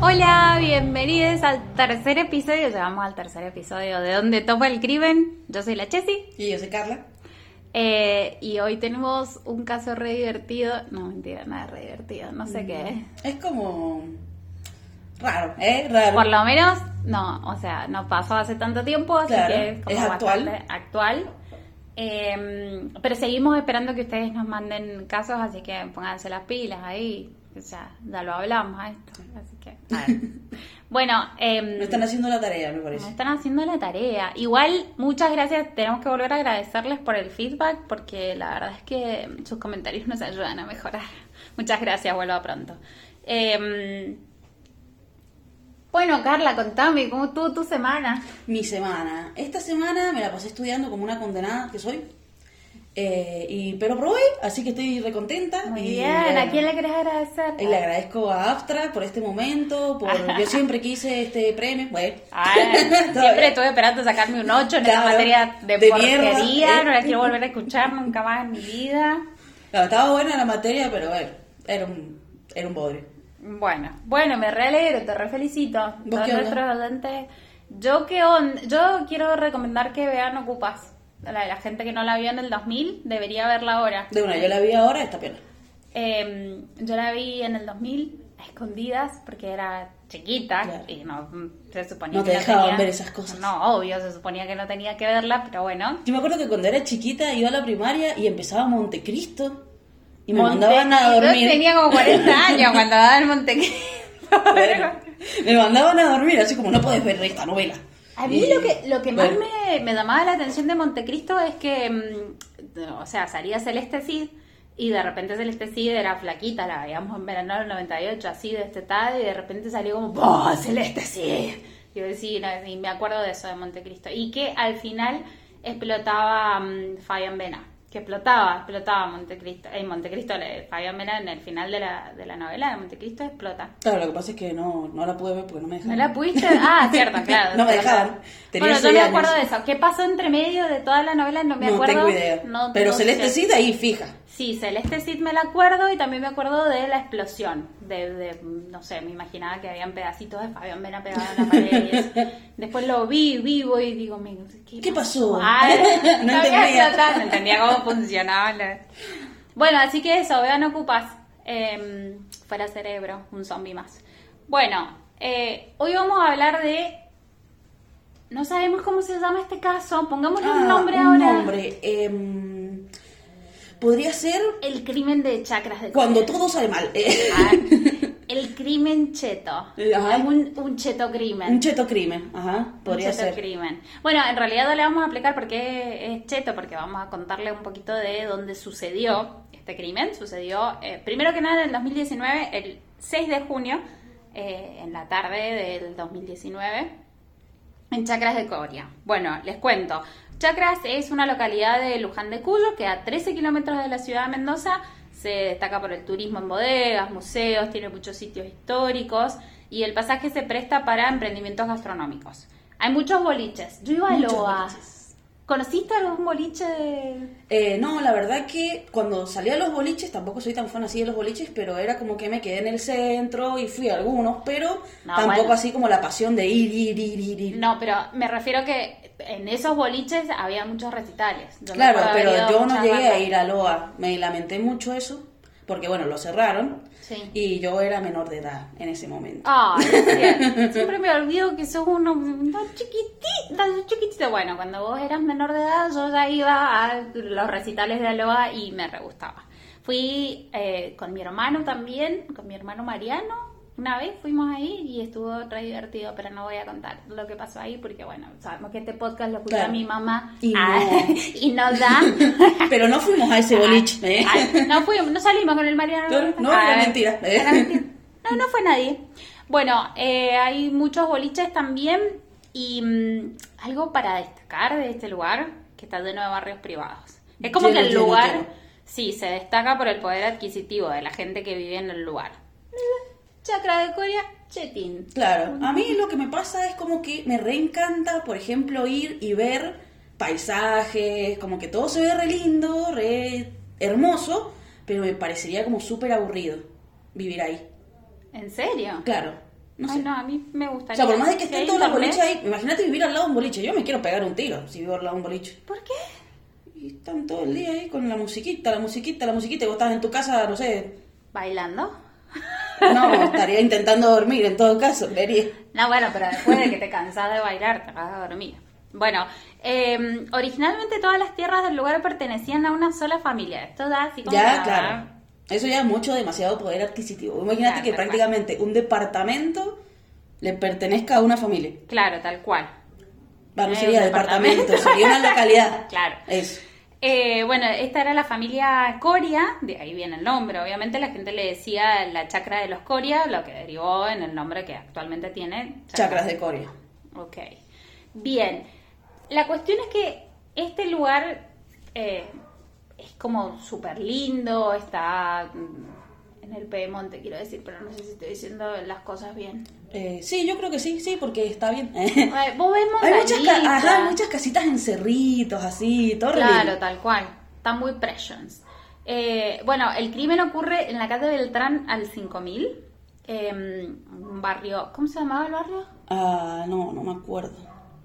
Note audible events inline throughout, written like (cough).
Hola, bienvenidos al tercer episodio. Llegamos al tercer episodio de Donde Topa el Crimen. Yo soy la Chessy. Y yo soy Carla. Eh, y hoy tenemos un caso re divertido. No, mentira, nada re divertido. No sé qué es. Es como raro, ¿eh? Raro. Por lo menos, no, o sea, no pasó hace tanto tiempo, así Claro, que es como es actual. actual. Eh, pero seguimos esperando que ustedes nos manden casos, así que pónganse las pilas ahí. O sea, ya lo hablamos a esto. Así que, a ver. (laughs) bueno, em, No están haciendo la tarea, me parece. están haciendo la tarea. Igual, muchas gracias. Tenemos que volver a agradecerles por el feedback porque la verdad es que sus comentarios nos ayudan a mejorar. Muchas gracias, vuelva pronto. Eh, bueno, Carla, contame, ¿cómo estuvo tu semana? Mi semana. Esta semana me la pasé estudiando como una condenada que soy. Eh, y, pero probé, así que estoy recontenta. Muy y, bien, eh, ¿a quién le querés agradecer? y le agradezco a Abstra por este momento, por (laughs) yo siempre quise este premio. Bueno, (laughs) siempre estuve esperando sacarme un 8 en esta Claro, materia de, de porquería, mierda, ¿eh? no la quiero volver a escuchar nunca más en mi vida. Claro, estaba buena la materia, pero bueno, era un, era un bodrio. Bueno, bueno, me realegro, te re felicito. ¿Vos Todos nuestros oyentes. Yo qué on- yo quiero recomendar que vean Ocupas. La, la gente que no la vio en el 2000 debería verla ahora. De una, yo la vi ahora, esta pena. Eh, yo la vi en el 2000 a escondidas porque era chiquita Claro. y no se suponía No que te dejaban tenía- ver esas cosas. No, obvio, se suponía que no tenía que verla, pero bueno. Yo me acuerdo que cuando era chiquita iba a la primaria y empezaba Montecristo y me Monte- mandaban a dormir. Yo tenía como 40 (laughs) años cuando daba el Montecristo. Bueno, me mandaban a dormir, así como no puedes ver esta novela. A mí Y- lo que, lo que más me, me llamaba la atención de Montecristo es que, mm, o sea, salía Celeste Cid y de repente Celeste Cid era flaquita, la veíamos en verano del 98, así de este tal, y de repente salió como, ¡Oh, Celeste Cid! Y yo decía, y me acuerdo de eso de Montecristo. Y que al final explotaba mm, Fabián Vena, que explotaba, explotaba Montecristo. En Montecristo, le- Fabián Vena en el final de la, de la novela de Montecristo explota. Claro, lo que pasa es que no, no la pude ver porque no me ¿No dejaban. la pudiste? Ah, (laughs) cierto, claro. No me dejaban. Tenía bueno, yo seis me acuerdo de eso. ¿Qué pasó entre medio de toda la novela? No me no acuerdo. tengo idea. No- pero no Celeste sé. Cid ahí fija. Sí, Celeste Cid me la acuerdo y también me acuerdo de la explosión. De, de, no sé, me imaginaba que habían pedacitos de Fabián Vena pegados en la pared. y eso. (laughs) Después lo vi vivo y digo, ¿qué, ¿Qué pasó? (laughs) No entendía. (laughs) no entendía cómo funcionaba. la- Bueno, así que eso, vean Ocupas. Eh, fuera cerebro, un zombie más. Bueno, eh, hoy vamos a hablar de... No sabemos cómo se llama este caso. Pongámosle un Ah, nombre un ahora. nombre. em, podría ser El crimen de chakras de cuando todo sale mal. eh, Ah, (laughs) el crimen cheto. Ajá. Un, un cheto crimen. un cheto crimen. Ajá, podría Un cheto ser. crimen. Bueno, en realidad no le vamos a explicar por qué es cheto, porque vamos a contarle un poquito de dónde sucedió este crimen. Sucedió, eh, primero que nada, en el 2019, el 6 de junio, eh, en la tarde del 2019, en Chacras de Coria. Bueno, les cuento. Chacras es una localidad de Luján de Cuyo que a 13 kilómetros de la ciudad de Mendoza se destaca por el turismo en bodegas, museos, tiene muchos sitios históricos y el pasaje se presta para emprendimientos gastronómicos. Hay muchos boliches. Yo iba a Loa. boliches. ¿Conociste algún boliche de...? Eh, no, la verdad que cuando salí a los boliches, tampoco soy tan fan así de los boliches, pero era como que me quedé en el centro y fui a algunos, pero No, tampoco bueno. así como la pasión de ir, ir, ir, ir, ir. No, pero me refiero que en esos boliches había muchos recitales. Yo claro, pero yo no llegué a ir a Loa, me lamenté mucho eso, porque bueno, lo cerraron Sí. y yo era menor de edad en ese momento. Sí. (laughs) siempre me olvido que sos uno tan chiquitito, tan chiquitito. Bueno, cuando vos eras menor de edad, yo ya iba a los recitales de Aloha y me re gustaba. Fui eh, con mi hermano también, con mi hermano Mariano. Una vez fuimos ahí y estuvo re divertido, pero no voy a contar lo que pasó ahí porque, bueno, sabemos que este podcast lo escucha Claro. mi mamá Y Ah, no. (laughs) y nos da. (laughs) Pero no fuimos a ese boliche, ¿eh? Ay, no fuimos, no salimos con el Mariano. No, no, era Ah, mentira. era mentira. No, no fue nadie. Bueno, eh, hay muchos boliches también y mm, algo para destacar de este lugar que está lleno de barrios privados. Es como Lleno, que el lleno, lugar, lleno. Sí, se destaca por el poder adquisitivo de la gente que vive en el lugar. Chacra de Corea, Chetín. Claro, a mí lo que me pasa es como que me reencanta, por ejemplo, ir y ver paisajes, como que todo se ve re lindo, re hermoso, pero me parecería como súper aburrido vivir ahí. ¿En serio? Claro, no Ay, sé. no, a mí me O gustaría. sea, por más de que estén todos los boliches ahí, imagínate vivir al lado de un boliche. Yo me quiero pegar un tiro si vivo al lado de un boliche. ¿Por qué? Y están todo el día ahí con la musiquita, la musiquita, la musiquita, y vos estás en tu casa, no sé. ¿Bailando? No, estaría intentando dormir en todo caso, creería. No, bueno, pero después de que te cansás de bailar, te vas a dormir. Bueno, eh, originalmente todas las tierras del lugar pertenecían a una sola familia. Esto da así como... Ya, claro. Eso ya es mucho, demasiado poder adquisitivo. Imagínate Claro, que cual. prácticamente un departamento le pertenezca a una familia. Claro, tal cual. Va, no Eh, sería departamento, departamento. sería una localidad. (laughs) Claro. Eso. Eh, bueno, esta era la familia Coria, de ahí viene el nombre. Obviamente la gente le decía la chacra de los Coria, lo que derivó en el nombre que actualmente tiene. Chacras de Corea. Ok. Bien. La cuestión es que este lugar eh, es como súper lindo, está mm, en el Pedemonte, quiero decir, pero no sé si estoy diciendo las cosas bien. Eh, sí, yo creo que sí, sí, porque está bien. (laughs) Eh, Vos ves Hay muchas, ca- ajá, muchas casitas en cerritos, así, todo Claro, tal cual. Están muy pressions. Eh, bueno, el crimen ocurre en la calle Beltrán al 5000. eh, un barrio. ¿Cómo se llamaba el barrio? Ah, no, no me acuerdo.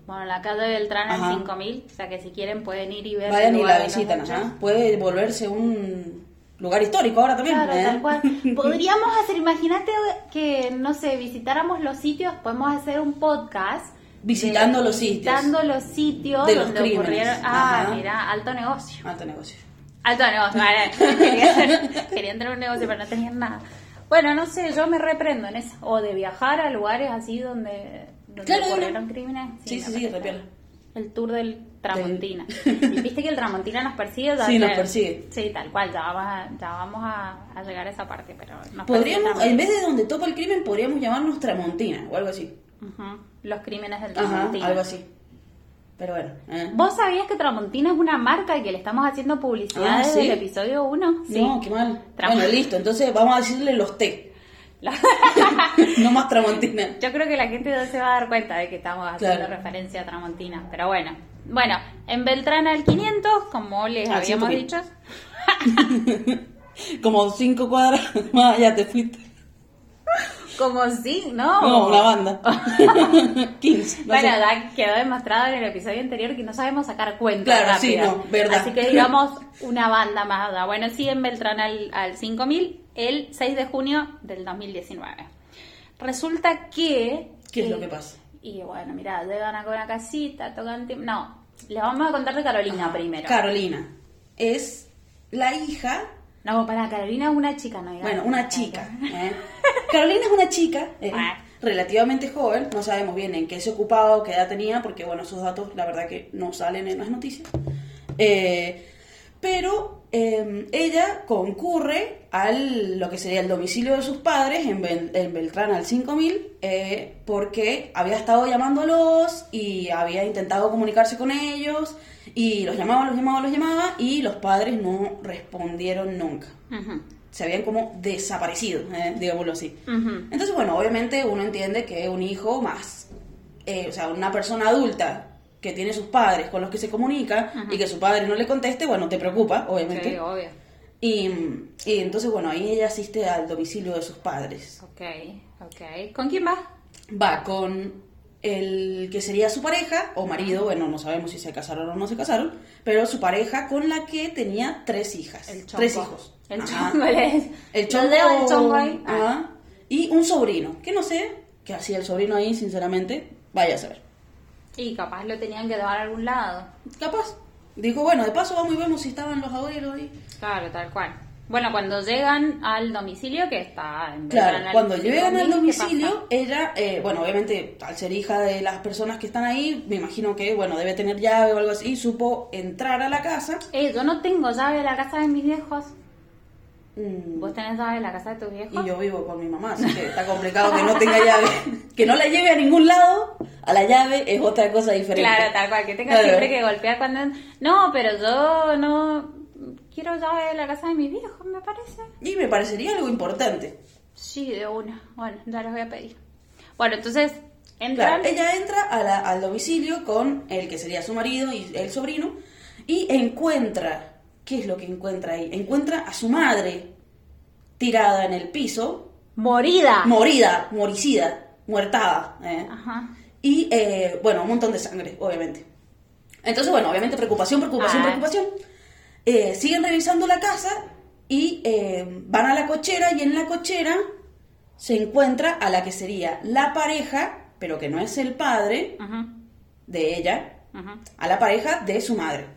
Bueno, la calle Beltrán al 5000. O sea que si quieren pueden ir y ver. Vayan y la visitan, ajá. Puede volverse un lugar histórico ahora también. Claro, ¿eh? tal cual. (laughs) Podríamos hacer, imagínate que, no sé, visitáramos los sitios, podemos hacer un podcast. Visitando de- los sitios. Visitando los sitios De los donde crímenes. ocurrieron. Ah, Ajá. mira, alto negocio. Alto negocio. Alto negocio, vale. (laughs) Quería, quería entrar en un negocio, pero no tenían nada. Bueno, no sé, yo me reprendo en eso. O de viajar a lugares así donde, donde Claro, ocurrieron claro. crímenes. Sí, sí, sí, parece. El tour del Tramontina. Y Viste que el Tramontina nos persigue. ya Sí, nos persigue. Sí, tal cual, ya vamos a, ya vamos a, a llegar a esa parte, pero nos Podríamos, Tramontina. en vez de donde topa el crimen, podríamos llamarnos Tramontina o algo así. Los crímenes del Ajá, Tramontina. algo así. Pero bueno. ¿eh? ¿Vos sabías que Tramontina es una marca y que le estamos haciendo publicidad Ah, desde ¿sí? el episodio 1? Sí. No, qué mal. Tram- Bueno, listo. Entonces vamos a decirle los T. La- (laughs) no más Tramontina. Yo creo que la gente ya se va a dar cuenta de que estamos haciendo Claro. referencia a Tramontina, pero bueno. Bueno, en Beltrán al 500, como les habíamos 5000. dicho, (laughs) Como cinco cuadras más allá te fuiste. como sí, ¿no? No, una banda. (laughs) 15. no bueno, sé. ya quedó demostrado en el episodio anterior que no sabemos sacar cuentas Claro, sí, rápidas. no, verdad. Así que digamos una banda más allá. Bueno, sí, en Beltrán al, al 5000, el 6 de junio del 2019. Resulta que... ¿Qué es eh, lo que pasa? Y bueno, mira, llegan a una casita, tocan... No, le vamos a contar de Carolina Ajá. primero. Carolina es la hija, no, para Carolina es una chica, no bueno, una chica. ¿eh? Carolina es una chica ¿eh? Ah. relativamente joven, no sabemos bien en qué se ocupaba qué edad tenía, porque bueno, esos datos la verdad que no salen en las noticias. Eh, pero eh, ella concurre al lo que sería el domicilio de sus padres en, Bel- en Beltrán al 5000 eh, porque había estado llamándolos y había intentado comunicarse con ellos y los llamaba, los llamaba, los llamaba y los padres no respondieron nunca. Se habían como desaparecido, eh, digámoslo así. Entonces, bueno, obviamente uno entiende que un hijo más, eh, o sea, una persona adulta que tiene sus padres con los que se comunica y que su padre no le conteste, bueno, te preocupa, obviamente. Sí, obvio. Y, y entonces, bueno, ahí ella asiste al domicilio de sus padres. Ok, ok. ¿Con quién vas? Va con el que sería su pareja o marido, bueno, no sabemos si se casaron o no se casaron, pero su pareja con la que tenía tres hijas. El chongo. Tres hijos. El Ajá. chongo es. El chongo. el chongo ahí. Ah. Ajá. Y un sobrino, que no sé qué hacía el sobrino ahí, sinceramente. Vaya a saber. Y capaz lo tenían que llevar a algún lado. Capaz. Dijo, bueno, de paso vamos y vemos si estaban los abuelos ahí. Claro, tal cual. Bueno, cuando llegan al domicilio, que está en Claro, cuando llegan al 5000, ¿qué domicilio, ella, eh, bueno, obviamente, al ser hija de las personas que están ahí, me imagino que, bueno, debe tener llave o algo así, supo entrar a la casa. Eh, yo no tengo llave de la casa de mis viejos. Mm, ¿Vos tenés llave de la casa de tus viejos? Y yo vivo con mi mamá, así que está complicado que no tenga llave. (laughs) Que no la lleve a ningún lado, a la llave es otra cosa diferente. Claro, tal cual, que tenga Claro. siempre que golpear cuando... No, pero yo no... quiero llave de la casa de mis viejos, me parece. Y me parecería algo importante. Sí, de una. Bueno, ya los voy a pedir. Bueno, entonces Claro, entran. ella entra a la- al domicilio con el que sería su marido y el sobrino y encuentra, ¿qué es lo que encuentra ahí? Encuentra a su madre tirada en el piso, Morida. morida, moricida, muertada. ¿eh? Ajá. Y, eh, bueno, un montón de sangre, obviamente. Entonces, bueno, obviamente preocupación, preocupación, Ah. preocupación. Eh, siguen revisando la casa y eh, van a la cochera y en la cochera se encuentra a la que sería la pareja, pero que no es el padre Ajá. de ella, Ajá. a la pareja de su madre.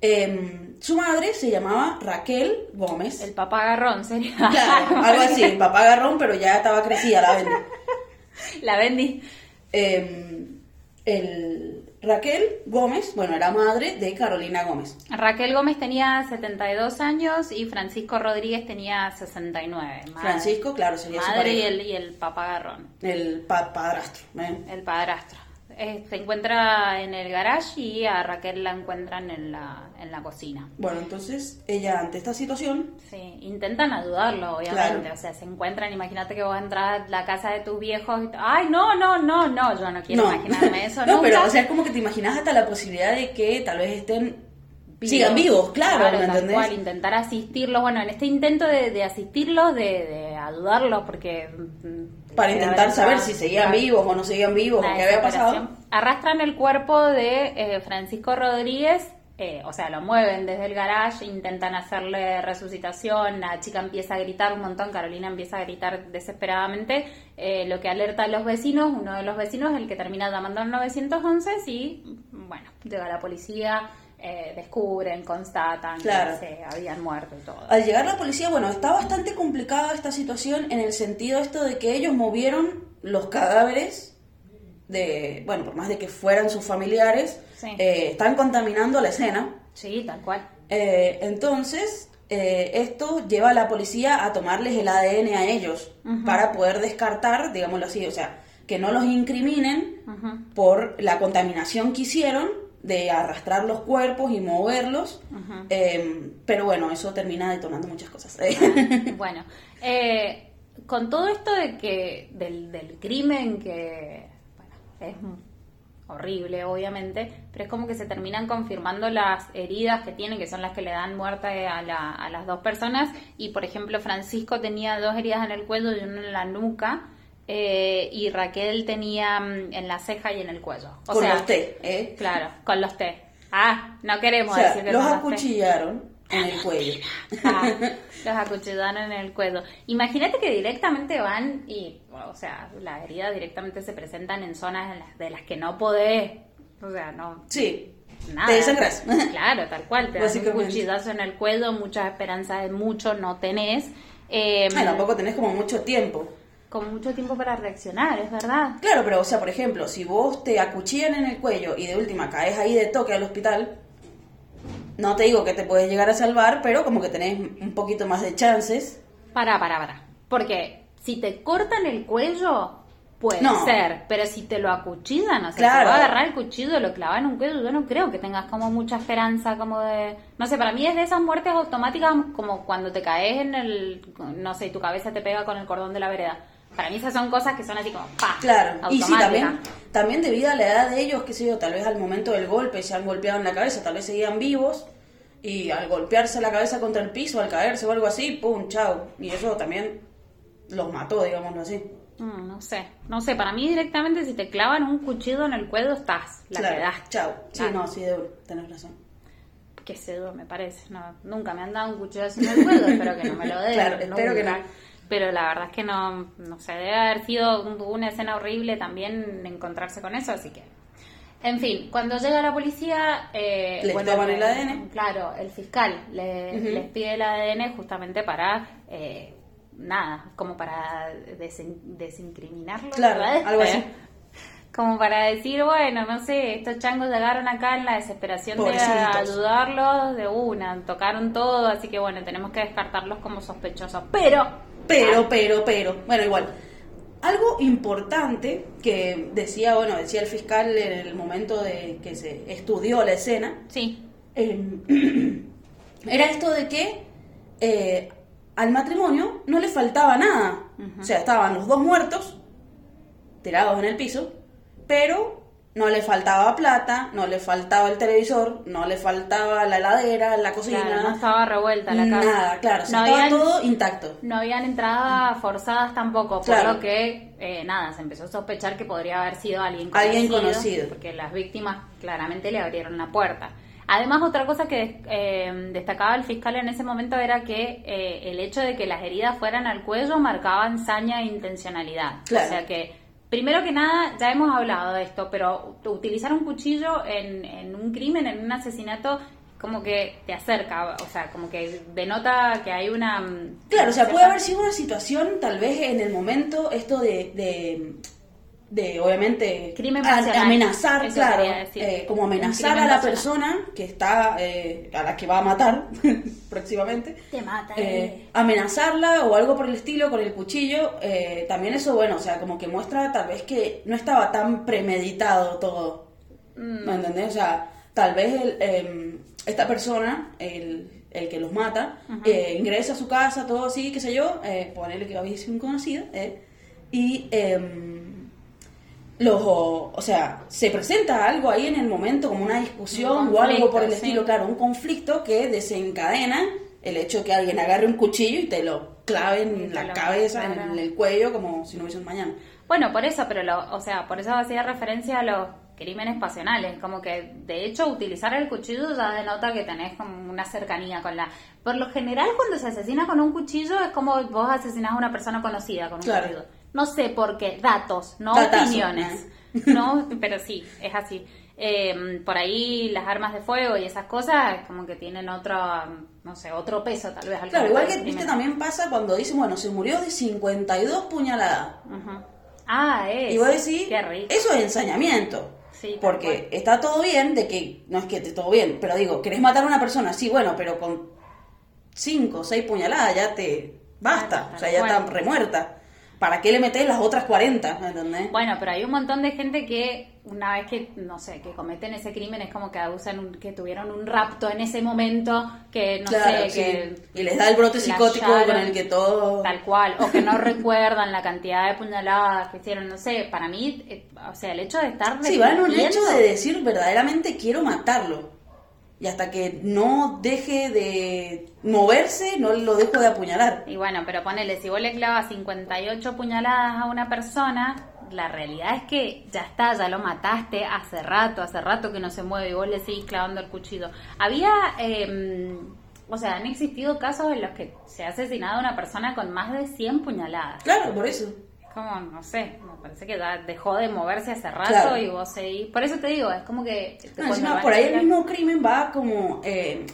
Em, su madre se llamaba Raquel Gómez. El papá garrón sería. Claro, algo así, el papá agarrón, pero ya estaba crecida la venda. (laughs) La vendí. Em, el Raquel Gómez, bueno, era madre de Carolina Gómez. Raquel Gómez tenía 72 años y Francisco Rodríguez tenía 69. Madre- Francisco, claro, sería su Madre y pareja. el, y el papá garrón, El pa- padrastro. ¿eh? el padrastro. Eh, se encuentra en el garage y a Raquel la encuentran en la, en la cocina. Bueno, entonces ella ante esta situación, Sí, intentan ayudarlo, obviamente. Claro. O sea, se encuentran, imagínate que vos entras a la casa de tus viejos y, ay, no, no, no, no, yo no quiero no, imaginarme eso (laughs) no, nunca. pero o sea, es como que te imaginas hasta la posibilidad de que tal vez estén Vivos. sigan vivos, claro, ¿me tal entendés? cual, intentar asistirlos, bueno, en este intento de, de asistirlos, de, de ayudarlos, porque... Para intentar saber si seguían vivos o no seguían vivos o qué había pasado. Arrastran el cuerpo de eh, Francisco Rodríguez, eh, o sea, lo mueven desde el garage, intentan hacerle resucitación, la chica empieza a gritar un montón, Carolina empieza a gritar desesperadamente, eh, lo que alerta a los vecinos, uno de los vecinos es el que termina llamando al 911 y, bueno, llega la policía, eh, descubren, constatan Claro. que se habían muerto y todo. Al llegar la policía, bueno, está bastante complicada esta situación en el sentido esto de que ellos movieron los cadáveres de, bueno, por más de que fueran sus familiares, Sí. eh, están contaminando la escena. Sí, tal cual. Eh, entonces, eh, esto lleva a la policía a tomarles el ADN a ellos para poder descartar, digámoslo así, o sea, que no los incriminen por la contaminación que hicieron de arrastrar los cuerpos y moverlos. Eh, pero bueno, eso termina detonando muchas cosas. (laughs) Bueno, eh, con todo esto de que del, del crimen que bueno, es horrible, obviamente, pero es como que se terminan confirmando las heridas que tienen, que son las que le dan muerte a, la- a las dos personas. Y por ejemplo, Francisco tenía dos heridas en el cuello y una en la nuca. Eh, y Raquel tenía mm, en la ceja y en el cuello. O Con sea, los T, ¿eh? Claro, con los T. Ah, no queremos O sea, decir que los acuchillaron en el cuello. Ah, los acuchillaron en el cuello. Imagínate que directamente van y, o sea, las heridas directamente se presentan en zonas en las- de las que no podés, o sea, no, Sí. nada. Te desangras. (laughs) Claro, tal cual, te das un cuchillazo en el cuello, muchas esperanzas de mucho no tenés. Eh, Ah, tampoco tenés como mucho tiempo. Con mucho tiempo para reaccionar, es verdad. Claro, pero o sea, por ejemplo, si vos te acuchillan en el cuello y de última caes ahí de toque al hospital, no te digo que te puedes llegar a salvar, pero como que tenés un poquito más de chances. Para, para, para. Porque si te cortan el cuello, puede No. ser. Pero si te lo acuchillan, o sea, Claro. si va a agarrar el cuchillo y lo clavan en un cuello, yo no creo que tengas como mucha esperanza, como de. No sé, para mí es de esas muertes automáticas, como cuando te caes en el. No sé, y tu cabeza te pega con el cordón de la vereda. Para mí esas son cosas que son así como. ¡pa! Claro, y sí, también, también debido a la edad de ellos, qué sé yo, tal vez al momento del golpe se han golpeado en la cabeza, tal vez seguían vivos, y al golpearse la cabeza contra el piso, al caerse o algo así, pum, chao. Y eso también los mató, digámoslo así. Mm, no sé, no sé, para mí directamente si te clavan un cuchillo en el cuello estás, la claro, quedás. chao. Sí, no, sí, de tenés razón. que se me parece. No, nunca me han dado un cuchillo así en el cuello, (laughs) espero que no me lo den. Claro, espero que no. Pero la verdad es que no, no sé, debe haber sido un- una escena horrible también encontrarse con eso, así que... En fin, cuando llega la policía... Eh, Les toman el ADN. Claro, el fiscal le- les pide el ADN justamente para... eh, nada, como para desin- desincriminarlo. Claro, ¿verdad? algo así. (laughs) Como para decir, bueno, no sé, estos changos llegaron acá en la desesperación de ayudarlos de una, tocaron todo, así que bueno, tenemos que descartarlos como sospechosos. Pero, Pero, pero, pero, bueno, igual. Algo importante que decía, bueno, decía el fiscal en el momento de que se estudió la escena, sí, eh, (clears throat) era esto de que eh, al matrimonio no le faltaba nada. O sea, estaban los dos muertos, tirados en el piso, pero no le faltaba plata, no le faltaba el televisor, no le faltaba la heladera, la cocina. Claro, no estaba revuelta la casa. Nada, claro, No estaba habían- todo intacto. No habían entradas forzadas tampoco, por Claro. lo que, eh, nada, se empezó a sospechar que podría haber sido alguien Alguien conocido. Porque las víctimas claramente le abrieron la puerta. Además, otra cosa que eh, destacaba el fiscal en ese momento era que eh, el hecho de que las heridas fueran al cuello marcaban saña e intencionalidad. Claro. O sea que, primero que nada, ya hemos hablado de esto, pero utilizar un cuchillo en, en un crimen, en un asesinato, como que te acerca, o sea, como que denota que hay una... mm, Claro, o sea, puede haber sido una situación, tal vez en el momento, esto de, de, de, obviamente, Crimen a- amenazar, Eso claro, eh, como amenazar a la pasional. persona que está, eh, a la que va a matar (laughs) próximamente. Te mata. eh, amenazarla o algo por el estilo con el cuchillo, eh, también eso, bueno, o sea, como que muestra tal vez que no estaba tan premeditado todo. Mm. ¿Me entendés? O sea, tal vez el, eh, esta persona, el, el que los mata, eh, ingresa a su casa, todo así, qué sé yo, eh, ponerle que había sido un conocido, eh, y em, los, o, sea, se presenta algo ahí en el momento, como una discusión Un o algo por el estilo, sí. claro, un conflicto que desencadena el hecho que alguien agarre un cuchillo y te lo clave en la cabeza, en el cuello, como si no hubiese un mañana. Bueno, por eso, pero lo, o sea, por eso hacía referencia a los crímenes pasionales, como que de hecho utilizar el cuchillo ya denota que tenés como una cercanía con la... Por lo general cuando se asesina con un cuchillo es como vos asesinás a una persona conocida con un Claro. cuchillo. No sé por qué, datos, no Datazo, opiniones. No, pero sí, es así. Eh, por ahí las armas de fuego y esas cosas como que tienen otro, no sé, otro peso tal vez al Claro, igual que viste también pasa cuando dicen, bueno, se murió de 52 puñaladas. Ujú. Ah, es. Y vos decís, eso es ensañamiento. Sí, porque está todo bien de que, no es que esté todo bien, pero digo, querés matar a una persona, sí, bueno, pero con 5 o 6 puñaladas ya te basta, Claro, o sea, ya cual. está remuerta. ¿Para qué le metés las otras 40? ¿Me entendés? Bueno, pero hay un montón de gente que una vez que, no sé, que cometen ese crimen es como que usan un- que tuvieron un rapto en ese momento, que no Claro, sé, sí. que... Y les da el brote psicótico con el que todo... Tal cual, o que no recuerdan la cantidad de puñaladas que hicieron, no sé, para mí, eh, o sea, el hecho de estar... Sí, va en un hecho de decir verdaderamente quiero matarlo. Y hasta que no deje de moverse, no lo dejo de apuñalar. Y bueno, pero ponele, si vos le clavas 58 puñaladas a una persona, la realidad es que ya está, ya lo mataste hace rato, hace rato que no se mueve y vos le seguís clavando el cuchillo. Había, eh, o sea, han existido casos en los que se ha asesinado a una persona con más de 100 puñaladas. Claro, por eso. Como, no sé, me parece que ya dejó de moverse hace rato Claro. y vos seguís. Por eso te digo, es como que... No, por ahí el mismo crimen va como... eh,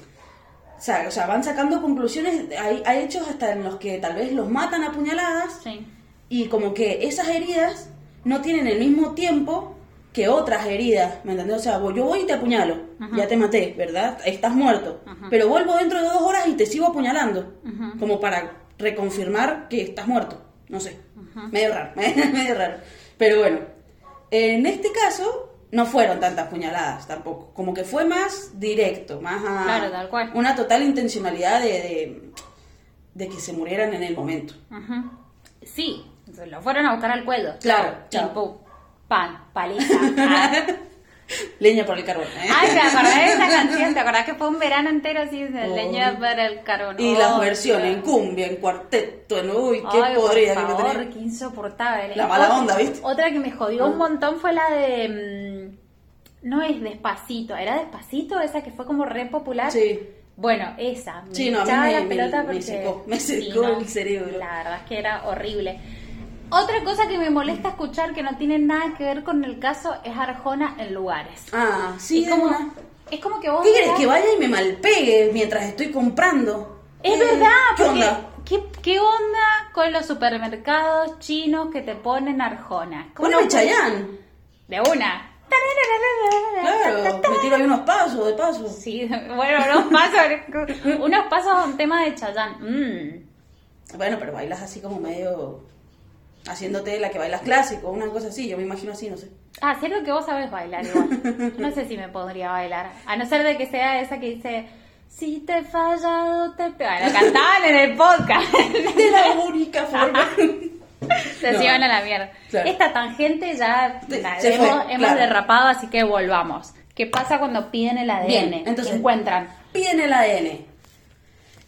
o, sea, o sea, van sacando conclusiones. Hay, hay hechos hasta en los que tal vez los matan a puñaladas Sí. y como que esas heridas no tienen el mismo tiempo que otras heridas, ¿me entendés? O sea, yo voy y te apuñalo, Ajá. ya te maté, ¿verdad? Estás muerto, Ajá. pero vuelvo dentro de dos horas y te sigo apuñalando, como para reconfirmar que estás muerto, no sé, medio raro, (laughs) medio raro, pero bueno, en este caso no fueron tantas puñaladas tampoco, como que fue más directo, más a Claro, tal cual. una total intencionalidad de, de, de que se murieran en el momento. Sí, se lo fueron a buscar al cuello. Claro, chao. pan, paliza. (laughs) Leña por el carbón. ¿eh? Ay, ¿te acordás de esa canción? (laughs) ¿Te acordás que fue un verano entero así de Oh. leña para el carbón? Y Oh, las versiones en cumbia, en cuarteto, en uy, qué Ay, podrida por que me favor, tenés. qué insoportable. La mala onda, ¿viste? Otra que me jodió Ah. un montón fue la de... mm, No es Despacito, ¿era Despacito? Esa que fue como re popular. Sí. Bueno, esa. Me Sí, no, a mí me- la me- pelota me porque... secó, me Sí, secó no, el cerebro. La verdad es que era horrible. Otra cosa que me molesta escuchar que no tiene nada que ver con el caso es Arjona en lugares. Ah, sí, es, como, una. es como que vos... ¿Qué querés? Que vaya y me malpegue mientras estoy comprando. Es Eh, verdad, ¿Qué porque onda? ¿qué, qué onda con los supermercados chinos que te ponen Arjona? ¿Cómo Poneme no- Chayán. De una. Claro, me tiro ahí unos pasos, de paso. Sí, (laughs) bueno, unos pasos, unos pasos a un tema de Chayanne. Mm. Bueno, pero bailas así como medio haciéndote la que bailas clásico, una cosa así, yo me imagino así, no sé. Ah, cierto que vos sabés bailar igual. (laughs) No sé si me podría bailar. A no ser de que sea esa que dice, Si te he fallado, te pego. Lo cantaban en el podcast. (laughs) De la única forma. (laughs) Se No. iban a la mierda. Claro. Esta tangente ya la se hemos, fue, hemos claro. derrapado, así que volvamos. ¿Qué pasa cuando piden el ADN? Bien, entonces- ¿Qué encuentran? piden el ADN.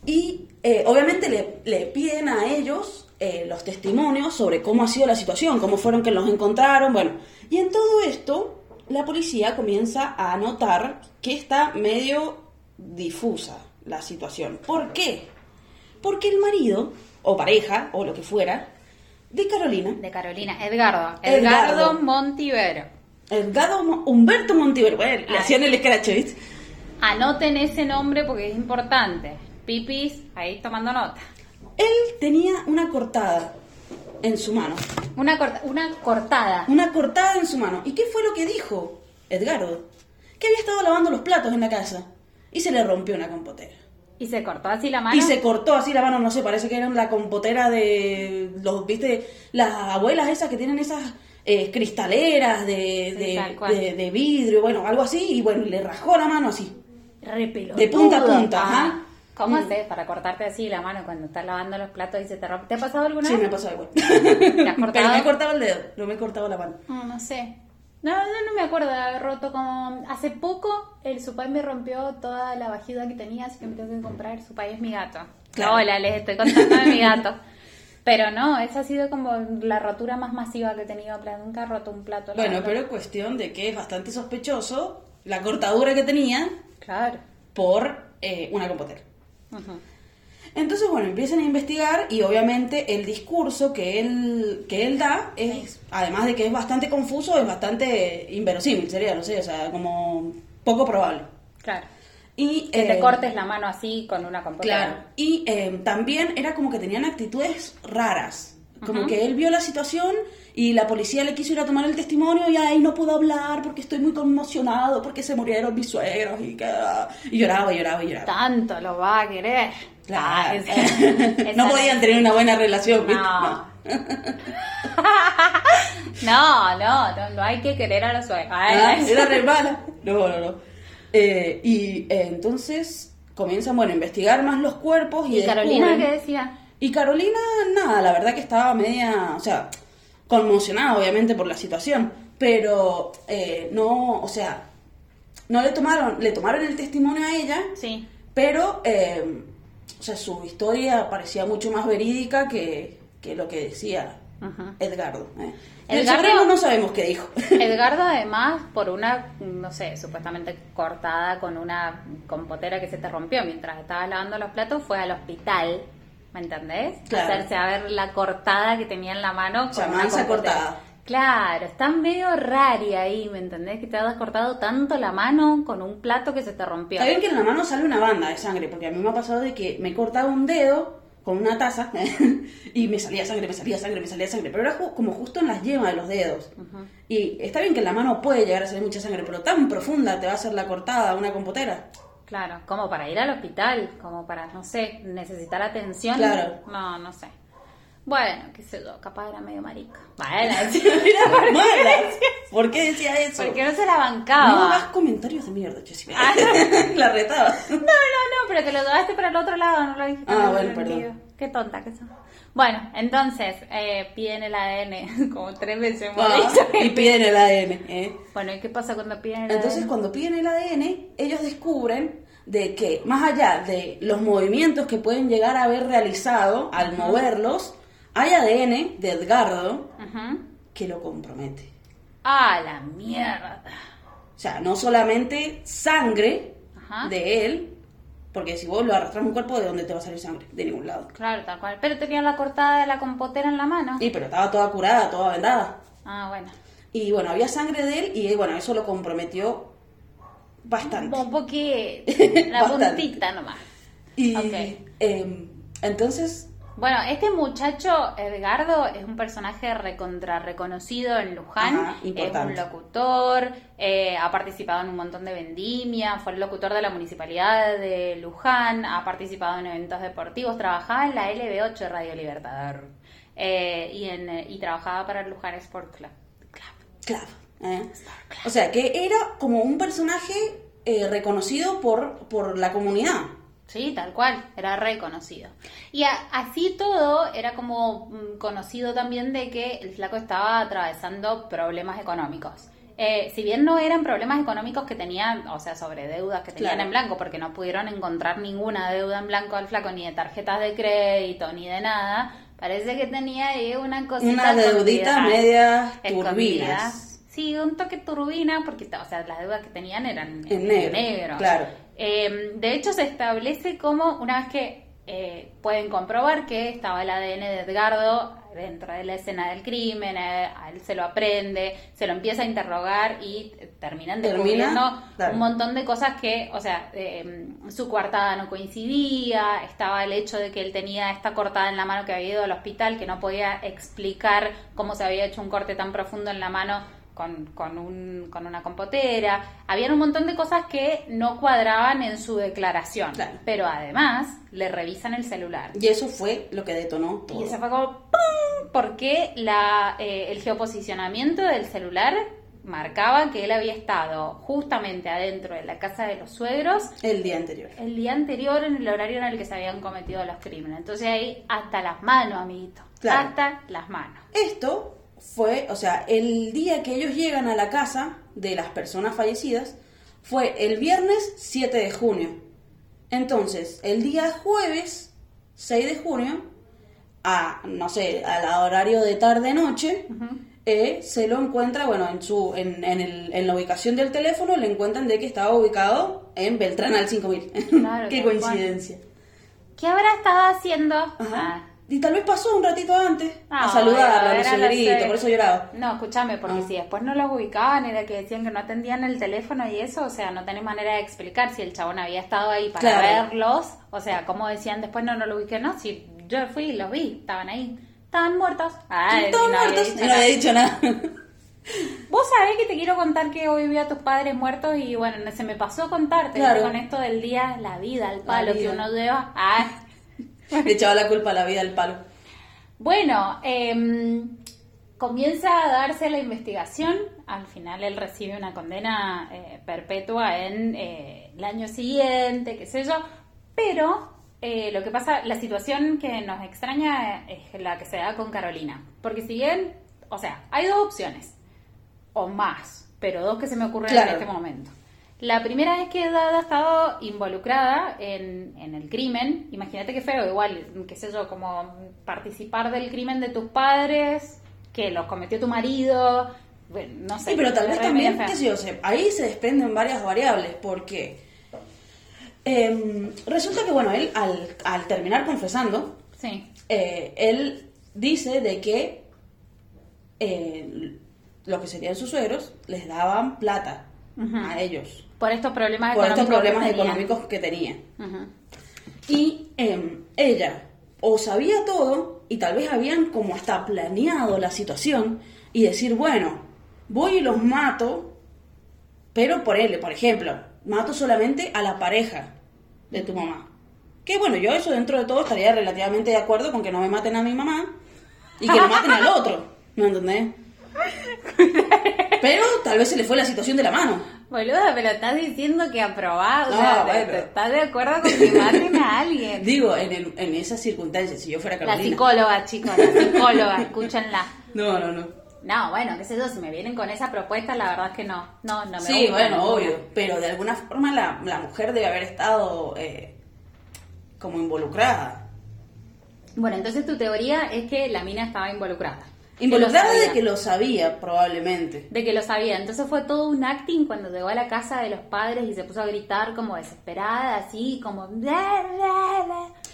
Y eh, obviamente le, le piden a ellos eh, los testimonios sobre cómo ha sido la situación, cómo fueron que los encontraron, bueno. Y en todo esto, la policía comienza a notar que está medio difusa la situación. ¿Por qué? Porque el marido, o pareja, o lo que fuera, de Carolina, De Carolina, Edgardo. Edgardo. Edgardo Montivero. Edgardo Mo- Humberto Montivero, bueno, le hacían el scratch, ¿viste? Anoten ese nombre porque es importante. Pipis, ahí tomando nota. Él tenía una cortada en su mano. Una, corta- una cortada. Una cortada en su mano. ¿Y qué fue lo que dijo Edgardo? Que había estado lavando los platos en la casa y se le rompió una compotera. Y se cortó así la mano. Y se cortó así la mano, no sé, parece que era la compotera de los, viste, las abuelas esas que tienen esas eh, cristaleras de, Sí, de- vidrio, bueno, algo así, y bueno, le rajó la mano así. Re pelotudo. De punta a punta, Ah, ajá. ¿Cómo Mm. haces para cortarte así la mano cuando estás lavando los platos y se te rompe? ¿Te ha pasado alguna Sí, vez? me ha pasado igual. (laughs) ¿Te has (laughs) Pero cortado? me he cortado el dedo, no me he cortado la mano. No, no sé. No, no, no me acuerdo de haber roto como... Hace poco el Supay me rompió toda la vajilla que tenía, así que me tengo que comprar. Supay es mi gato. Claro. Hola, les estoy contando de mi gato. Pero no, esa ha sido como la rotura más masiva que he tenido. Nunca he roto un plato. Bueno, pero es cuestión de que es bastante sospechoso la cortadura que tenía Claro. por eh, una compotera. Entonces, bueno, empiezan a investigar y obviamente el discurso que él, que él da es, además de que es bastante confuso, es bastante inverosímil, sería, no sé, o sea, como poco probable. Claro. Y, Que eh, te cortes la mano así con una computadora. Claro. Y eh, también era como que tenían actitudes raras. Como que él vio la situación y la policía le quiso ir a tomar el testimonio y ahí no puedo hablar porque estoy muy conmocionado porque se murieron mis suegros y, que- y lloraba, lloraba, lloraba. Tanto lo va a querer. Claro. Ah, esa- (laughs) no podían tener una buena relación. No. (laughs) No, no, no, no hay que querer a la suegra. Ah, Ay, era re mala. No, no, no. Eh, y eh, entonces comienzan, bueno, a investigar más los cuerpos y, ¿Y Carolina qué decía? Y Carolina, nada, la verdad que estaba media, o sea, conmocionada obviamente por la situación, pero eh, no, o sea, no le tomaron, le tomaron el testimonio a ella, Sí. pero, eh, o sea, su historia parecía mucho más verídica que, que lo que decía. Edgardo. ¿eh? El Edgardo- no sabemos qué dijo. (laughs) Edgardo además por una, no sé, supuestamente cortada con una compotera que se te rompió mientras estabas lavando los platos, fue al hospital, ¿me entendés? Claro. Hacerse a ver la cortada que tenía en la mano. Compotera. cortada. Claro, está medio rari ahí, ¿me entendés? Que te has cortado tanto la mano con un plato que se te rompió. Está bien que en la mano sale una banda de sangre, porque a mí me ha pasado de que me he cortado un dedo con una taza (laughs) y me salía sangre, me salía sangre, me salía sangre, pero era como justo en las yemas de los dedos. Y está bien que en la mano puede llegar a salir mucha sangre, pero tan profunda te va a hacer la cortada una compotera. Claro, como para ir al hospital, como para, no sé, necesitar atención. Claro. No, no sé. Bueno, qué sé yo, capaz era medio marica. Bueno, (laughs) Era mala. ¿Por qué decía eso? porque no se la No bancaba. hagas comentarios de mierda, Jessy. Ah. (laughs) la retaba. No, no, no, pero te lo llevaste para el otro lado, no lo dijiste. Ah, bueno, perdón. Qué tonta que sos. Bueno, entonces, eh, piden el ADN, (laughs) como tres veces hemos Ah, dicho. y piden el ADN. ¿eh? Bueno, ¿y qué pasa cuando piden el Entonces, ADN? cuando piden el ADN, ellos descubren de que más allá de los movimientos que pueden llegar a haber realizado al moverlos, hay ADN de Edgardo que lo compromete. Ah, la mierda. O sea, no solamente sangre de él, porque si vos lo arrastras un cuerpo, ¿de dónde te va a salir sangre? De ningún lado. Claro, tal cual. Pero tenía la cortada de la compotera en la mano. Y pero estaba toda curada, toda vendada. Ah, bueno. Y bueno, había sangre de él y bueno, eso lo comprometió bastante. Un poquito, (laughs) la puntita nomás. Y Ok. em, entonces, Bueno, este muchacho, Edgardo, es un personaje recontra reconocido en Luján. Ajá, es un locutor, eh, ha participado en un montón de vendimia, fue el locutor de la municipalidad de Luján, ha participado en eventos deportivos, trabajaba en la LB8 Radio Libertador eh, y, en, eh, y trabajaba para el Luján Sport Club. Club. claro. ¿eh? O sea, que era como un personaje eh, reconocido por, por la comunidad. Sí, tal cual, era reconocido. Y a- así todo era como mm, conocido también de que el flaco estaba atravesando problemas económicos. Eh, si bien no eran problemas económicos que tenían, o sea, sobre deudas que tenían Claro. en blanco, porque no pudieron encontrar ninguna deuda en blanco al flaco, ni de tarjetas de crédito, ni de nada, parece que tenía ahí una cosita Una deudita media turbinas. Sí, un toque turbina, porque o sea, las deudas que tenían eran En negro, claro. Eh, de hecho, se establece como una vez que eh, pueden comprobar que estaba el ADN de Edgardo dentro de la escena del crimen, eh, a él se lo aprende, se lo empieza a interrogar y eh, terminan Termina, descubriendo claro. un montón de cosas que, o sea, eh, su coartada no coincidía, estaba el hecho de que él tenía esta cortada en la mano que había ido al hospital, que no podía explicar cómo se había hecho un corte tan profundo en la mano con, con, un, con una compotera. Habían un montón de cosas que no cuadraban en su declaración, Claro. pero además le revisan el celular. Y eso fue lo que detonó todo. Y se fue como ¡pum! porque la, eh, el geoposicionamiento del celular marcaba que él había estado justamente adentro de la casa de los suegros El día anterior. el día anterior en el horario en el que se habían cometido los crímenes. Entonces ahí hasta las manos, amiguito. Claro. Hasta las manos. Esto fue, o sea, el día que ellos llegan a la casa de las personas fallecidas fue el viernes 7 de junio. Entonces, el día jueves 6 de junio, a, no sé, al horario de tarde-noche, eh, se lo encuentra, bueno, en, su, en, en, el- en la ubicación del teléfono le encuentran de que estaba ubicado en Beltrán al 5000. Claro, (laughs) Qué coincidencia. ¿Qué habrá estado haciendo? Ajá. Ah. Y tal vez pasó un ratito antes a Ay, saludarla, a los por eso lloraba. No, escúchame, porque Ah. si después no los ubicaban, era que decían que no atendían el teléfono y eso, o sea, no tenés manera de explicar si el chabón había estado ahí para Claro. verlos, o sea, como decían después no, no lo ubiqué, no, si yo fui y los vi, estaban ahí, estaban muertos. Ay, y no muertos, no había dicho nada. Vos sabés que te quiero contar que hoy vi a tus padres muertos y bueno, se me pasó contarte Claro. con esto del día, la vida, el palo que vida. uno lleva. Ay. Le echaba la culpa a la vida al palo. Bueno, em, comienza a darse la investigación. Al final él recibe una condena eh, perpetua en eh, el año siguiente, qué sé yo. Pero eh, lo que pasa, la situación que nos extraña es la que se da con Carolina. Porque si bien, o sea, hay dos opciones, o más, pero dos que se me ocurren Claro. en este momento. La primera es que Dada ha estado involucrada en, en el crimen. Imagínate qué feo, igual, qué sé yo, como participar del crimen de tus padres, que los cometió tu marido, bueno, no sé. Sí, pero tal vez también, qué sé yo, ahí se desprenden varias variables, porque em, resulta que, bueno, él al, al terminar confesando, Sí, eh, él dice de que eh, lo que serían sus suegros les daban plata a ellos por estos problemas por económicos. estos problemas que económicos. Ujú. Y em, ella o sabía todo y tal vez habían como hasta planeado la situación y decir, bueno, voy y los mato, pero por él, por ejemplo, mato solamente a la pareja de tu mamá. Que bueno, yo eso dentro de todo estaría relativamente de acuerdo con que no me maten a mi mamá y que no maten al otro, ¿me entendés? (laughs) Pero tal vez se le fue la situación de la mano. Boluda, pero estás diciendo que aprobás, o No, sea, te- bueno. te- estás de acuerdo con que maten a alguien. (laughs) Digo, en, el- en esas circunstancias, si yo fuera La Carolina. psicóloga, chicos, la (laughs) psicóloga, escúchenla. No, no, no. No, bueno, qué sé yo, si me vienen con esa propuesta, la verdad es que no, no, no me Sí, gusta bueno, ninguna. obvio. Pero de alguna forma la, la mujer debe haber estado eh, como involucrada. Bueno, entonces tu teoría es que la mina estaba involucrada. Involucrada de que lo sabía, probablemente. De que lo sabía. Entonces fue todo un acting cuando llegó a la casa de los padres y se puso a gritar como desesperada, así, como...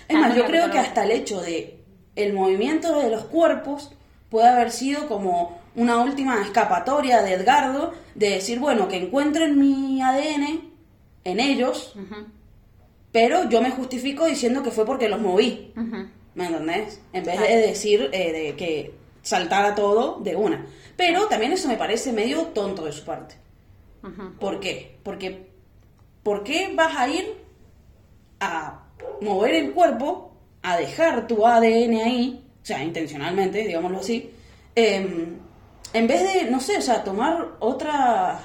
Es más, yo creo que hasta el hecho de el movimiento de los cuerpos puede haber sido como una última escapatoria de Edgardo de decir, bueno, que encuentren mi ADN en ellos, pero yo me justifico diciendo que fue porque los moví. ¿Me entendés? En vez de decir eh, de que saltara todo de una. Pero también eso me parece medio tonto de su parte. ¿Por qué? Porque ¿por qué vas a ir a mover el cuerpo, a dejar tu ADN ahí, o sea, intencionalmente, digámoslo así, em, en vez de, no sé, o sea, tomar otras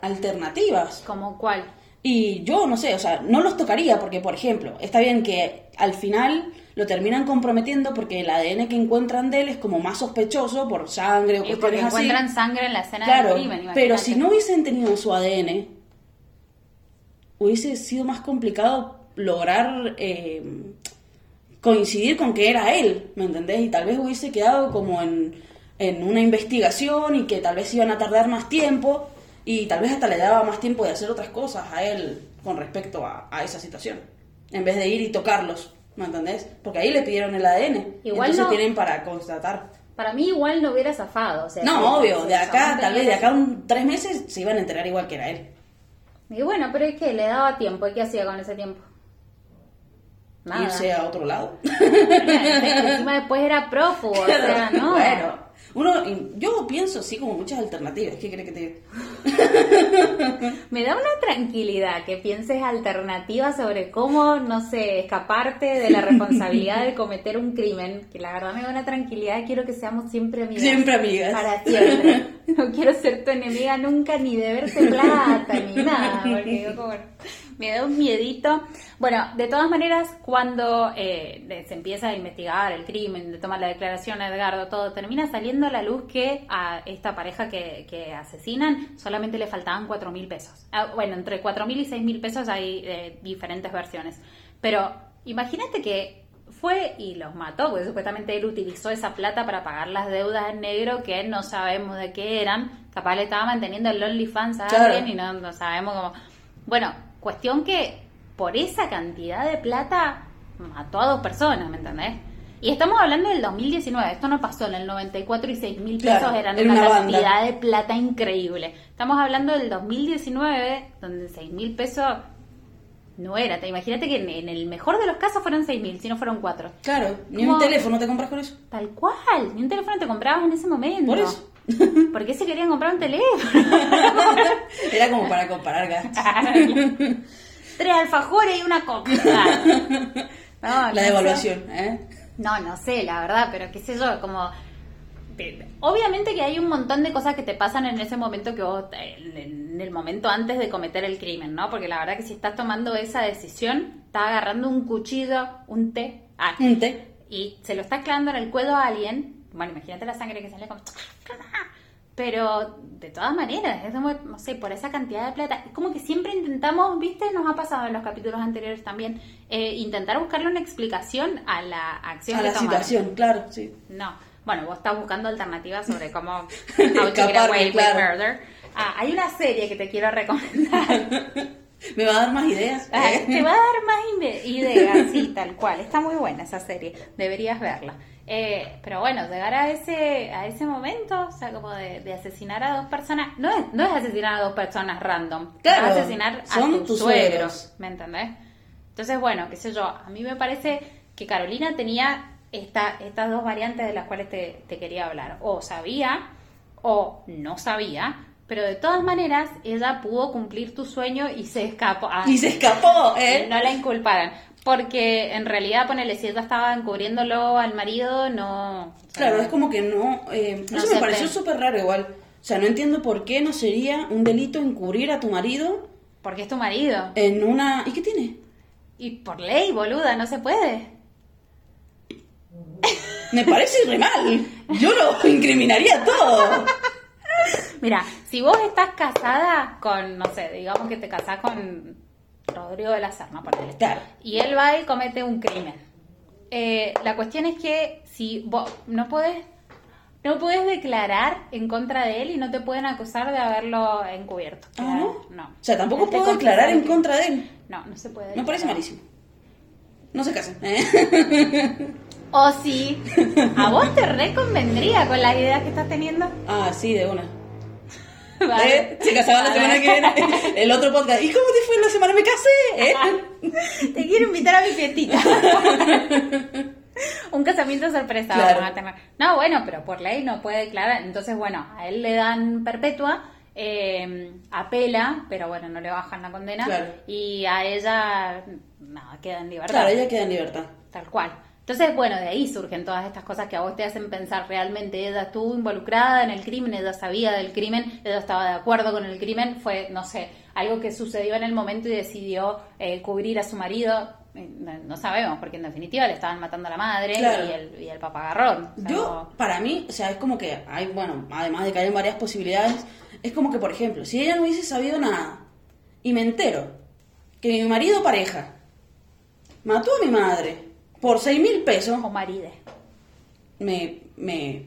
alternativas? ¿Como cuál? Y yo no sé, o sea, no los tocaría porque, por ejemplo, está bien que al final lo terminan comprometiendo porque el ADN que encuentran de él es como más sospechoso por sangre o Y porque cuestiones así. encuentran sangre en la escena Claro, del crimen. pero si no hubiesen tenido su ADN, hubiese sido más complicado lograr eh, coincidir con que era él, ¿me entendés? Y tal vez hubiese quedado como en, en una investigación y que tal vez iban a tardar más tiempo y tal vez hasta le daba más tiempo de hacer otras cosas a él con respecto a, a esa situación, en vez de ir y tocarlos, ¿me entendés? Porque ahí le pidieron el ADN, Igual entonces no- tienen para constatar. Para mí igual no hubiera zafado. O sea, No, obvio, de acá, tal vez de acá un tres meses se iban a enterar igual que era él. Y bueno, pero es que le daba tiempo. ¿Y qué hacía con ese tiempo? Nada. Irse a otro lado. Encima después era prófugo, o sea, (laughs) no. Bueno, uno, yo pienso así como muchas alternativas. ¿Qué crees que te diga? (laughs) (laughs) Me da una tranquilidad que pienses alternativas sobre cómo, no sé, escaparte de la responsabilidad de cometer un crimen. Que la verdad me da una tranquilidad quiero que seamos siempre amigas. Siempre amigas. Para siempre. No quiero ser tu enemiga nunca, ni deberte plata, ni nada. Porque yo como, Me da un miedito. Bueno, de todas maneras, cuando eh, se empieza a investigar el crimen, de tomar la declaración a Edgardo, todo, termina saliendo a la luz que a esta pareja que, que asesinan solamente le faltaban cuatro mil pesos. Ah, bueno, entre cuatro mil y seis mil pesos hay eh, diferentes versiones. Pero imagínate que fue y los mató, porque supuestamente él utilizó esa plata para pagar las deudas en negro que no sabemos de qué eran. Capaz le estaba manteniendo el OnlyFans a Claro. alguien y no, no sabemos cómo. Bueno, cuestión que por esa cantidad de plata mató a dos personas, ¿me entendés? Y estamos hablando del 2019, esto no pasó en el 94 y 6 mil pesos Claro, eran era una, una banda. cantidad de plata increíble. Estamos hablando del 2019, donde 6 mil pesos no era. Te imagínate que en, en el mejor de los casos fueron 6 mil, si no fueron 4. Claro, ni un teléfono te compras con eso. Tal cual, ni un teléfono te comprabas en ese momento. Por eso. (laughs) ¿Por qué se querían comprar un teléfono? (laughs) Era como para comparar gastos. Tres alfajores y una coca. (laughs) No, La devaluación, ¿eh? No, no sé, la verdad, pero qué sé yo, como... Obviamente que hay un montón de cosas que te pasan en ese momento que vos, eh, en el momento antes de cometer el crimen, ¿no? Porque la verdad que si estás tomando esa decisión, estás agarrando un cuchillo, un té, ah, Un té. y se lo estás clavando en el cuello a alguien, bueno, imagínate la sangre que sale como... Pero de todas maneras, es como, no sé, por esa cantidad de plata, es como que siempre intentamos, viste, nos ha pasado en los capítulos anteriores también, eh, intentar buscarle una explicación a la acción A que la situación, claro, sí. No, bueno, vos estás buscando alternativas sobre cómo (laughs) Escaparme, claro. murder. Ah, hay una serie que te quiero recomendar. (laughs) ¿Me va a dar más ideas? Ah. Te va a dar más ide- ideas, sí, tal cual. Está muy buena esa serie, deberías verla. Eh, pero bueno, llegar a ese a ese momento, o sea, como de, de asesinar a dos personas, no es, no es asesinar a dos personas random, Claro, es asesinar a tus, tus suegros, suegros. ¿me entendés? Entonces, bueno, qué sé yo, a mí me parece que Carolina tenía esta, estas dos variantes de las cuales te, te quería hablar. O sabía o no sabía, pero de todas maneras ella pudo cumplir tu sueño y se escapó. Ah, Y se escapó, ¿eh? no la inculparan. Porque en realidad, ponele, si ella estaba encubriéndolo al marido, no... o sea, Claro, es como que no... eh, No eso me pareció súper raro igual. O sea, no entiendo por qué no sería un delito encubrir a tu marido Porque es tu marido. en una... ¿Y qué tiene? Y por ley, boluda, no se puede. Me parece re mal. Yo lo incriminaría todo. (laughs) Mira, si vos estás casada con, no sé, digamos que te casás con Rodrigo de la Serna, ponele. Claro. Y él va y comete un crimen. Eh, la cuestión es que si vos no podés, no puedes declarar en contra de él y no te pueden acusar de haberlo encubierto. Ah, ¿no? No. O sea, tampoco Él te puedo declarar en contra de él. No, no se puede. Me parece declarar. malísimo. No se casen. ¿eh? O sí, a vos te reconvendría con las ideas que estás teniendo. Ah, sí, de una. (laughs) Vale. ¿Eh? Se casaban la semana que viene. (laughs) El otro podcast. ¿Y cómo te fue la semana? Me casé. ¿eh? (laughs) Te quiero invitar a mi fiestita. Un casamiento sorpresa Claro. vamos a tener. No, bueno, pero por ley no puede declarar. Entonces, bueno, a él le dan perpetua, eh, apela, pero bueno, no le bajan la condena. Claro. Y a ella, nada, queda en libertad. Claro, ella queda en libertad. Tal cual. Entonces, bueno, de ahí surgen todas estas cosas que a vos te hacen pensar realmente ella estuvo involucrada en el crimen, ella sabía del crimen, ella estaba de acuerdo con el crimen, fue, no sé, algo que sucedió en el momento y decidió eh, cubrir a su marido. Eh, No, sabemos, porque en definitiva le estaban matando a la madre Claro. y, el, y el. O sea, Yo, para mí, o sea, es como que hay, bueno, además de que hay varias posibilidades, es como que, por ejemplo, si ella no hubiese sabido nada y me entero que mi marido pareja mató a mi madre por seis mil pesos, O maride. me, me,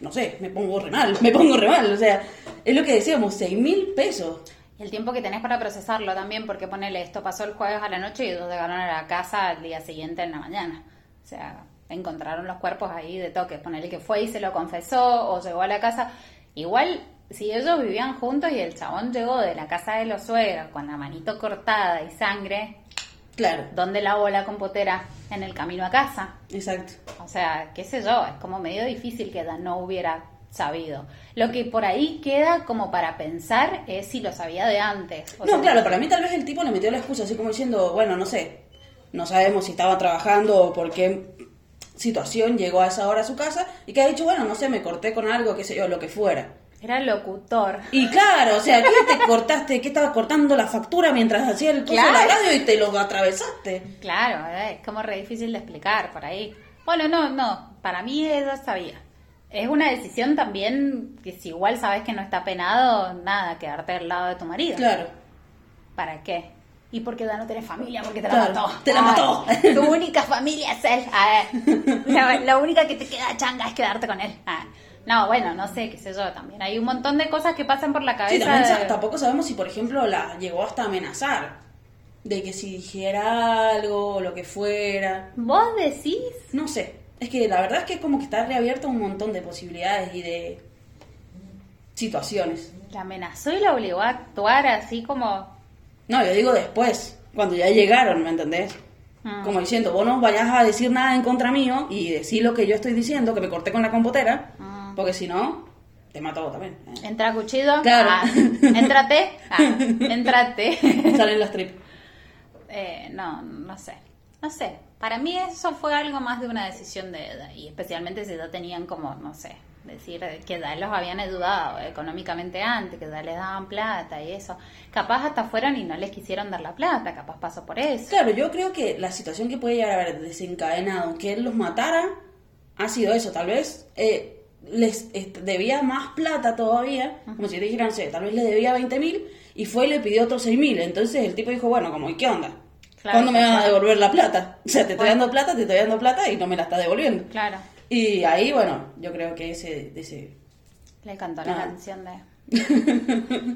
no sé, me pongo re mal, me pongo re mal, o sea, es lo que decíamos, seis mil pesos. Y el tiempo que tenés para procesarlo también, porque ponele, esto pasó el jueves a la noche y ellos llegaron a la casa al día siguiente en la mañana. O sea, encontraron los cuerpos ahí de toque. Ponele que fue y se lo confesó o llegó a la casa. Igual, si ellos vivían juntos y el chabón llegó de la casa de los suegros con la manito cortada y sangre, Claro, ¿dónde lavó la compotera? En el camino a casa. exacto. O sea, qué sé yo, es como medio difícil que no hubiera sabido. Lo que por ahí queda como para pensar es si lo sabía de antes. O No, sea, claro, para mí tal vez el tipo le metió la excusa, así como diciendo, bueno, no sé, no sabemos si estaba trabajando o por qué situación llegó a esa hora a su casa y que ha dicho, bueno, no sé, me corté con algo, qué sé yo, lo que fuera. Era locutor. Y claro, o sea, ¿qué te cortaste? ¿Qué estaba cortando la factura mientras hacía el coso de la Claro. radio y te lo atravesaste? Claro, es como re difícil de explicar por ahí. Bueno, no, no, para mí ella sabía. Es una decisión también que si igual sabes que no está penado, nada, quedarte al lado de tu marido. Claro. ¿Para qué? ¿Y porque ya no tenés familia? Porque te la Claro, mató. te la Ay, mató. Tu única familia es él. A ver, la, la única que te queda changa es quedarte con él. Ah, No, bueno, no sé, qué sé yo, también hay un montón de cosas que pasan por la cabeza. Sí, también de- sa- tampoco sabemos si, por ejemplo, la llegó hasta amenazar. De que si dijera algo o lo que fuera. ¿Vos decís? No sé. Es que la verdad es que como que está reabierto un montón de posibilidades y de situaciones. La amenazó y la obligó a actuar así como... No, yo digo después, cuando ya llegaron, ¿me entendés? Mm. Como diciendo, vos no vayas a decir nada en contra mío y decir lo que yo estoy diciendo, que me corté con la compotera, Mm. Porque si no, te mato también. ¿eh? Entra cuchillo. Claro. Ah, entrate. Ah, entrate. (laughs) Salen las tripas. Eh, no, no sé. No sé. Para mí eso fue algo más de una decisión de Eda. Y especialmente si ya tenían como, no sé, decir que ya los habían ayudado económicamente antes, que ya les daban plata y eso. Capaz hasta fueron y no les quisieron dar la plata. Capaz pasó por eso. Claro, yo creo que la situación que puede llegar a haber desencadenado que él los matara ha sido eso, tal vez eh, les debía más plata todavía, como si te dijeran, no sé, tal vez le debía 20 mil y fue y le pidió otros 6 mil, entonces el tipo dijo, bueno, como, ¿y qué onda? Claro, ¿Cuándo me van a devolver la plata? O sea, te estoy Bueno. dando plata, te estoy dando plata y no me la está devolviendo. Claro. Y ahí, bueno, yo creo que ese, ese Le cantó la Ah. canción de...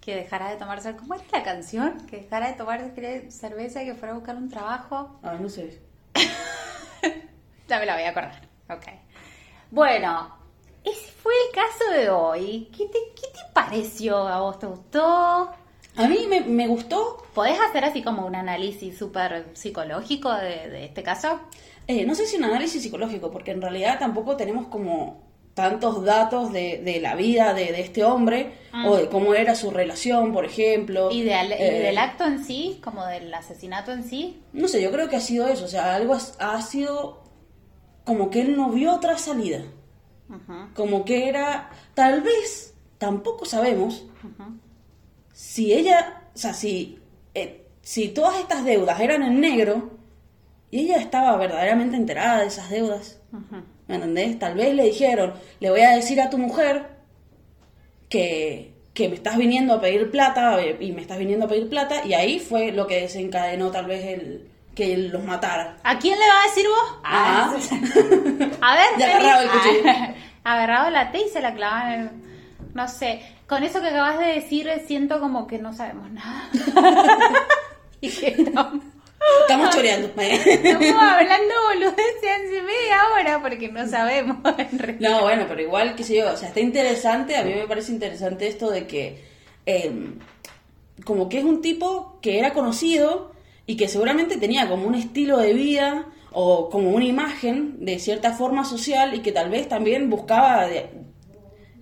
que dejara de tomarse... ¿Cómo era la canción? Que dejara de tomar cerveza y que fuera a buscar un trabajo. ay, no sé. (laughs) Ya me la voy a acordar. Ok. Bueno, ese fue el caso de hoy. ¿Qué te, qué te pareció? ¿A vos te gustó? A mí me, me gustó, ¿Podés hacer así como un análisis súper psicológico de, de este caso? Eh, no sé si un análisis psicológico, porque en realidad tampoco tenemos como tantos datos de, de la vida de, de este hombre o de cómo era su relación, por ejemplo. ¿Y, de- y Eh, del acto en sí? ¿Como del asesinato en sí? No sé, yo creo que ha sido eso, o sea, algo ha sido como que él no vio otra salida, como que era, tal vez, tampoco sabemos si ella, o sea, si, eh, si todas estas deudas eran en negro y ella estaba verdaderamente enterada de esas deudas. ¿Me entendés? Tal vez le dijeron, le voy a decir a tu mujer que, que me estás viniendo a pedir plata y me estás viniendo a pedir plata y ahí fue lo que desencadenó tal vez el que los matara. ¿A quién le va a decir vos? Ajá. A ver, Ya agarraba el cuchillo. Ah, agarraba la T y se la clavaba en el... No sé, con eso que acabas de decir siento como que no sabemos nada. (laughs) y que estamos, Estamos choreando. (laughs) estamos hablando boludeces hace media hora porque no sabemos en. No, bueno, pero igual, qué sé yo, o sea, está interesante, a mí me parece interesante esto de que, eh, como que es un tipo que era conocido y que seguramente tenía como un estilo de vida o como una imagen de cierta forma social y que tal vez también buscaba de-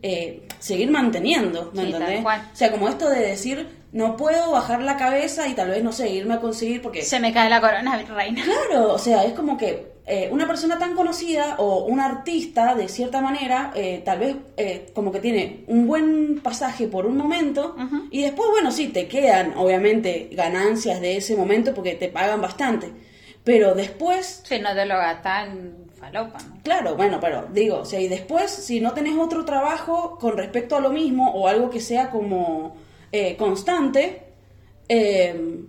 eh, seguir manteniendo, ¿me Sí, entendés? O sea, como esto de decir, no puedo bajar la cabeza y tal vez, no sé, irme a conseguir porque... Se me cae la corona, (laughs) reina. Claro, o sea, es como que eh, una persona tan conocida o un artista, de cierta manera, eh, tal vez eh, como que tiene un buen pasaje por un momento y después, bueno, sí, te quedan obviamente ganancias de ese momento porque te pagan bastante. Pero después, Si no te lo gastas en falopa, ¿no? claro, bueno, pero digo, o sea, y después, si no tenés otro trabajo con respecto a lo mismo o algo que sea como eh, constante, eh,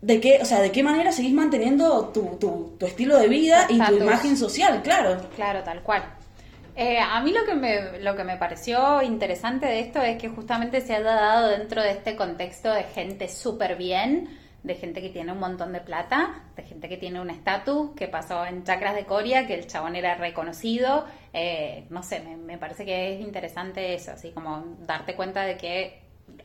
¿de qué, o sea, de qué manera seguís manteniendo tu, tu, tu estilo de vida y tu imagen social? Claro. Claro, tal cual. Eh, a mí lo que, me, lo que me pareció interesante de esto es que justamente se ha dado dentro de este contexto de gente súper bien, de gente que tiene un montón de plata, de gente que tiene un estatus, que pasó en Chacras de Coria, que el chabón era reconocido. Eh, no sé, me, me parece que es interesante eso, así como darte cuenta de que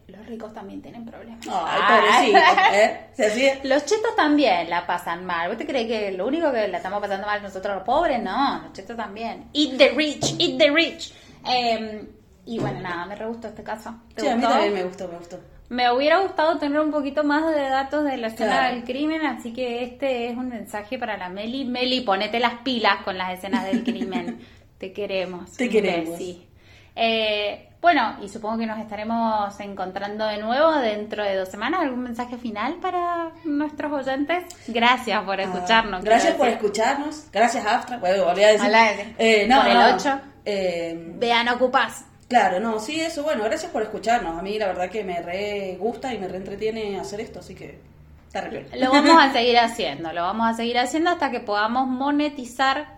los ricos también tienen problemas. Ay, pobrecito, (laughs) ¿eh? Se Los chetos también la pasan mal. ¿Vos te crees que lo único que la estamos pasando mal nosotros los pobres? No, los chetos también. Eat the rich, eat the rich. Eh, y bueno, nada, me re gustó este caso. ¿Te Sí, a mí también me gustó, me gustó. Me hubiera gustado tener un poquito más de datos de la escena Claro. del crimen, así que este es un mensaje para la Meli. Meli, ponete las pilas con las escenas del crimen. (laughs) Te queremos. Te queremos. besi. Eh, bueno, y supongo que nos estaremos encontrando de nuevo dentro de dos semanas. ¿Algún mensaje final para nuestros oyentes? Gracias por escucharnos. Ah, gracias quiero por decir. escucharnos. Gracias, Aftra. Bueno, volví a decir. Eh, no, por el no. ocho. Eh, Vean, ocupás. Claro, no, sí, eso, bueno, gracias por escucharnos. A mí la verdad que me re gusta y me re entretiene hacer esto, así que está re bien. Lo vamos a (laughs) seguir haciendo, lo vamos a seguir haciendo hasta que podamos monetizar.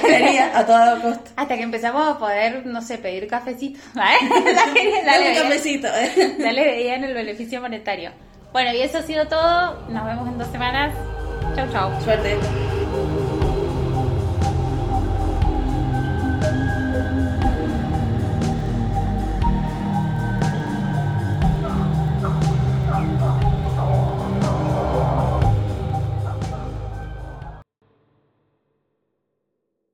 Quería, (laughs) a todo costo. Hasta que empezamos a poder, no sé, pedir cafecitos. (laughs) ¿eh? Dale, Dale un cafecito. eh. Dale veía en el beneficio monetario. Bueno, y eso ha sido todo. Nos vemos en dos semanas. Chau, chau. Suerte.